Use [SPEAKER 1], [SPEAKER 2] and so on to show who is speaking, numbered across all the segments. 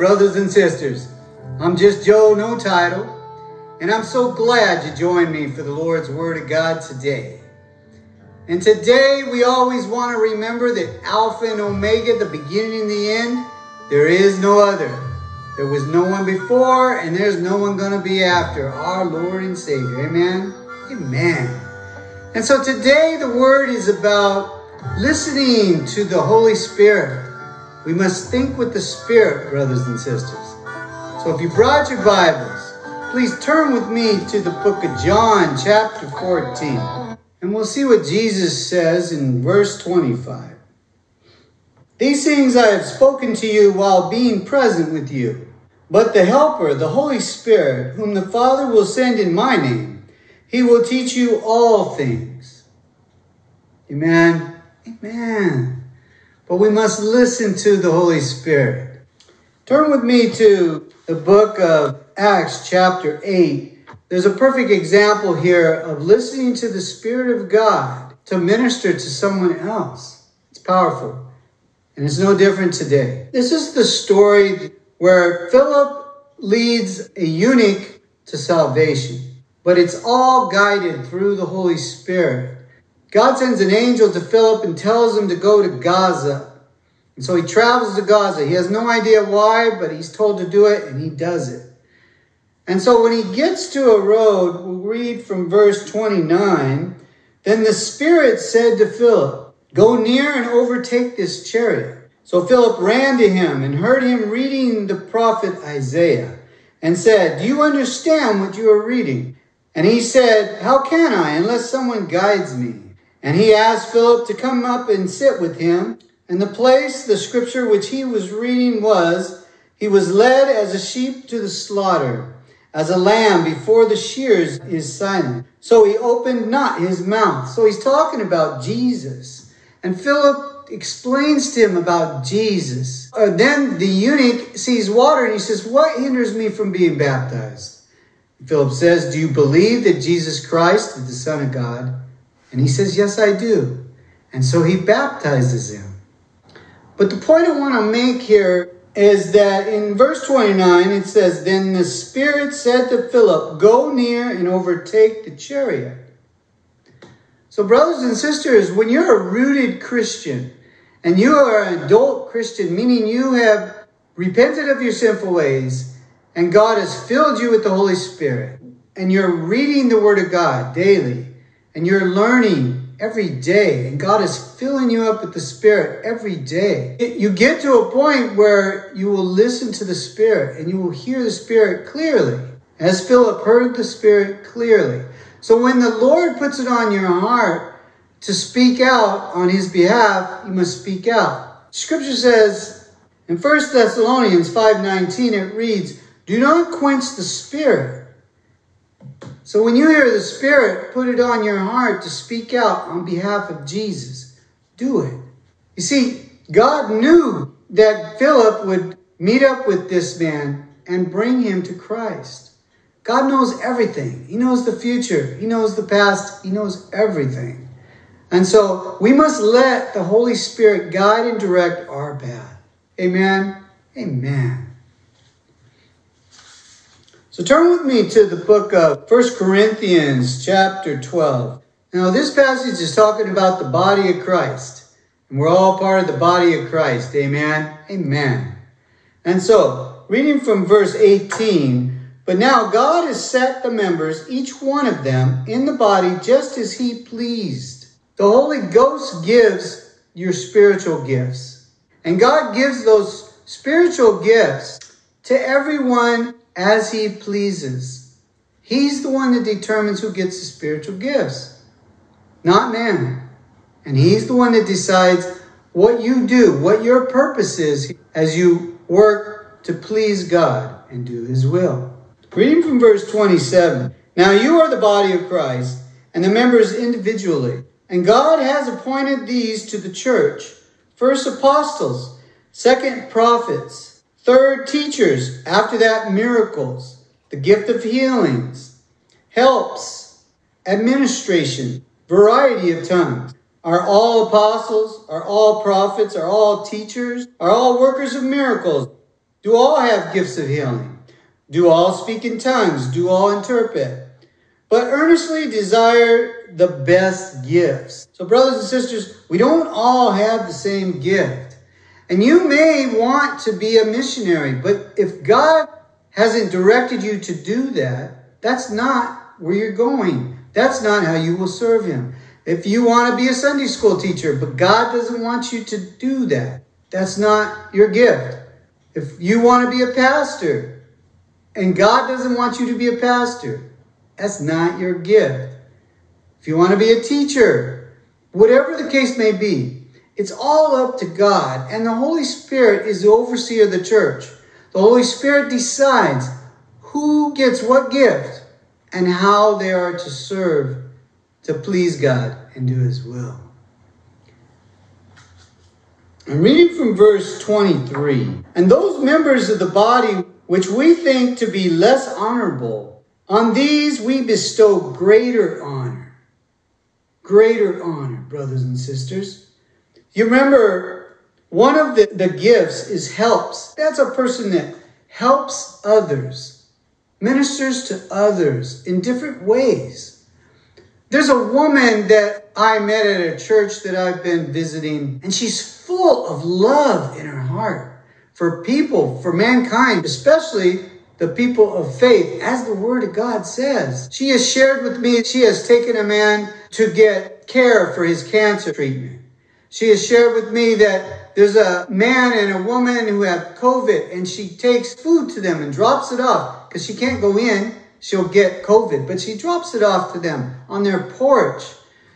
[SPEAKER 1] brothers and sisters. I'm just Joe, no title, and I'm so glad you joined me for the Lord's Word of God today. And today we always want to remember that Alpha and Omega, the beginning and the end, there is no other. There was no one before, and there's no one going to be after our Lord and Savior. Amen? Amen. And so today the Word is about listening to the Holy Spirit. We must think with the Spirit, brothers and sisters. So if you brought your Bibles, please turn with me to the book of John, chapter 14. And we'll see what Jesus says in verse 25. These things I have spoken to you while being present with you. But the Helper, the Holy Spirit, whom the Father will send in my name, he will teach you all things. Amen. Amen but we must listen to the Holy Spirit. Turn with me to the book of Acts, chapter 8. There's a perfect example here of listening to the Spirit of God to minister to someone else. It's powerful. And it's no different today. This is the story where Philip leads a eunuch to salvation, but it's all guided through the Holy Spirit. God sends an angel to Philip and tells him to go to Gaza. And so he travels to Gaza. He has no idea why, but he's told to do it, and he does it. And so when he gets to a road, we'll read from verse 29 Then the Spirit said to Philip, Go near and overtake this chariot. So Philip ran to him and heard him reading the prophet Isaiah and said, Do you understand what you are reading? And he said, How can I unless someone guides me? And he asked Philip to come up and sit with him. And the place, the scripture which he was reading was, He was led as a sheep to the slaughter, as a lamb before the shears is silent. So he opened not his mouth. So he's talking about Jesus. And Philip explains to him about Jesus. Uh, then the eunuch sees water and he says, What hinders me from being baptized? Philip says, Do you believe that Jesus Christ is the Son of God? And he says, Yes, I do. And so he baptizes him. But the point I want to make here is that in verse 29 it says, Then the Spirit said to Philip, Go near and overtake the chariot. So, brothers and sisters, when you're a rooted Christian and you are an adult Christian, meaning you have repented of your sinful ways and God has filled you with the Holy Spirit, and you're reading the Word of God daily, and you're learning every day, and God is filling you up with the Spirit every day. You get to a point where you will listen to the Spirit and you will hear the Spirit clearly, as Philip heard the Spirit clearly. So when the Lord puts it on your heart to speak out on His behalf, you must speak out. Scripture says in 1 Thessalonians 5:19 it reads, "Do not quench the Spirit." So when you hear the Spirit put it on your heart to speak out on behalf of Jesus, do it. You see, God knew that Philip would meet up with this man and bring him to Christ. God knows everything. He knows the future. He knows the past. He knows everything. And so we must let the Holy Spirit guide and direct our path. Amen. Amen. So turn with me to the book of First Corinthians, chapter 12. Now, this passage is talking about the body of Christ. And we're all part of the body of Christ. Amen. Amen. And so, reading from verse 18, but now God has set the members, each one of them, in the body just as he pleased. The Holy Ghost gives your spiritual gifts. And God gives those spiritual gifts to everyone as he pleases. He's the one that determines who gets the spiritual gifts, not man. And he's the one that decides what you do, what your purpose is as you work to please God and do his will. Reading from verse 27 Now you are the body of Christ and the members individually. And God has appointed these to the church first apostles, second prophets Third, teachers. After that, miracles, the gift of healings, helps, administration, variety of tongues. Are all apostles? Are all prophets? Are all teachers? Are all workers of miracles? Do all have gifts of healing? Do all speak in tongues? Do all interpret? But earnestly desire the best gifts. So, brothers and sisters, we don't all have the same gift. And you may want to be a missionary, but if God hasn't directed you to do that, that's not where you're going. That's not how you will serve Him. If you want to be a Sunday school teacher, but God doesn't want you to do that, that's not your gift. If you want to be a pastor and God doesn't want you to be a pastor, that's not your gift. If you want to be a teacher, whatever the case may be, it's all up to God. And the Holy Spirit is the overseer of the church. The Holy Spirit decides who gets what gift and how they are to serve to please God and do His will. I'm reading from verse 23. And those members of the body which we think to be less honorable, on these we bestow greater honor. Greater honor, brothers and sisters. You remember, one of the, the gifts is helps. That's a person that helps others, ministers to others in different ways. There's a woman that I met at a church that I've been visiting, and she's full of love in her heart for people, for mankind, especially the people of faith, as the Word of God says. She has shared with me, she has taken a man to get care for his cancer treatment. She has shared with me that there's a man and a woman who have COVID, and she takes food to them and drops it off because she can't go in. She'll get COVID, but she drops it off to them on their porch.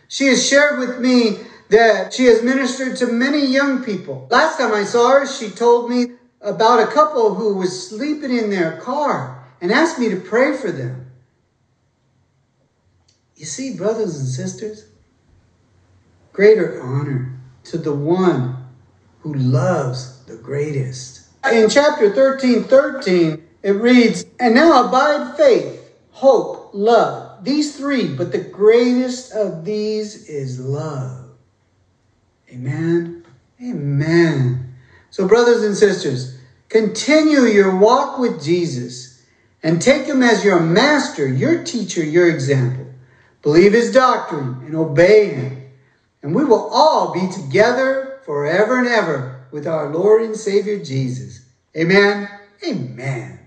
[SPEAKER 1] She has shared with me that she has ministered to many young people. Last time I saw her, she told me about a couple who was sleeping in their car and asked me to pray for them. You see, brothers and sisters, greater honor to the one who loves the greatest. In chapter 13, 13, it reads, And now abide faith, hope, love. These three, but the greatest of these is love. Amen. Amen. So, brothers and sisters, continue your walk with Jesus and take him as your master, your teacher, your example. Believe his doctrine and obey him. And we will all be together forever and ever with our Lord and Savior Jesus. Amen. Amen.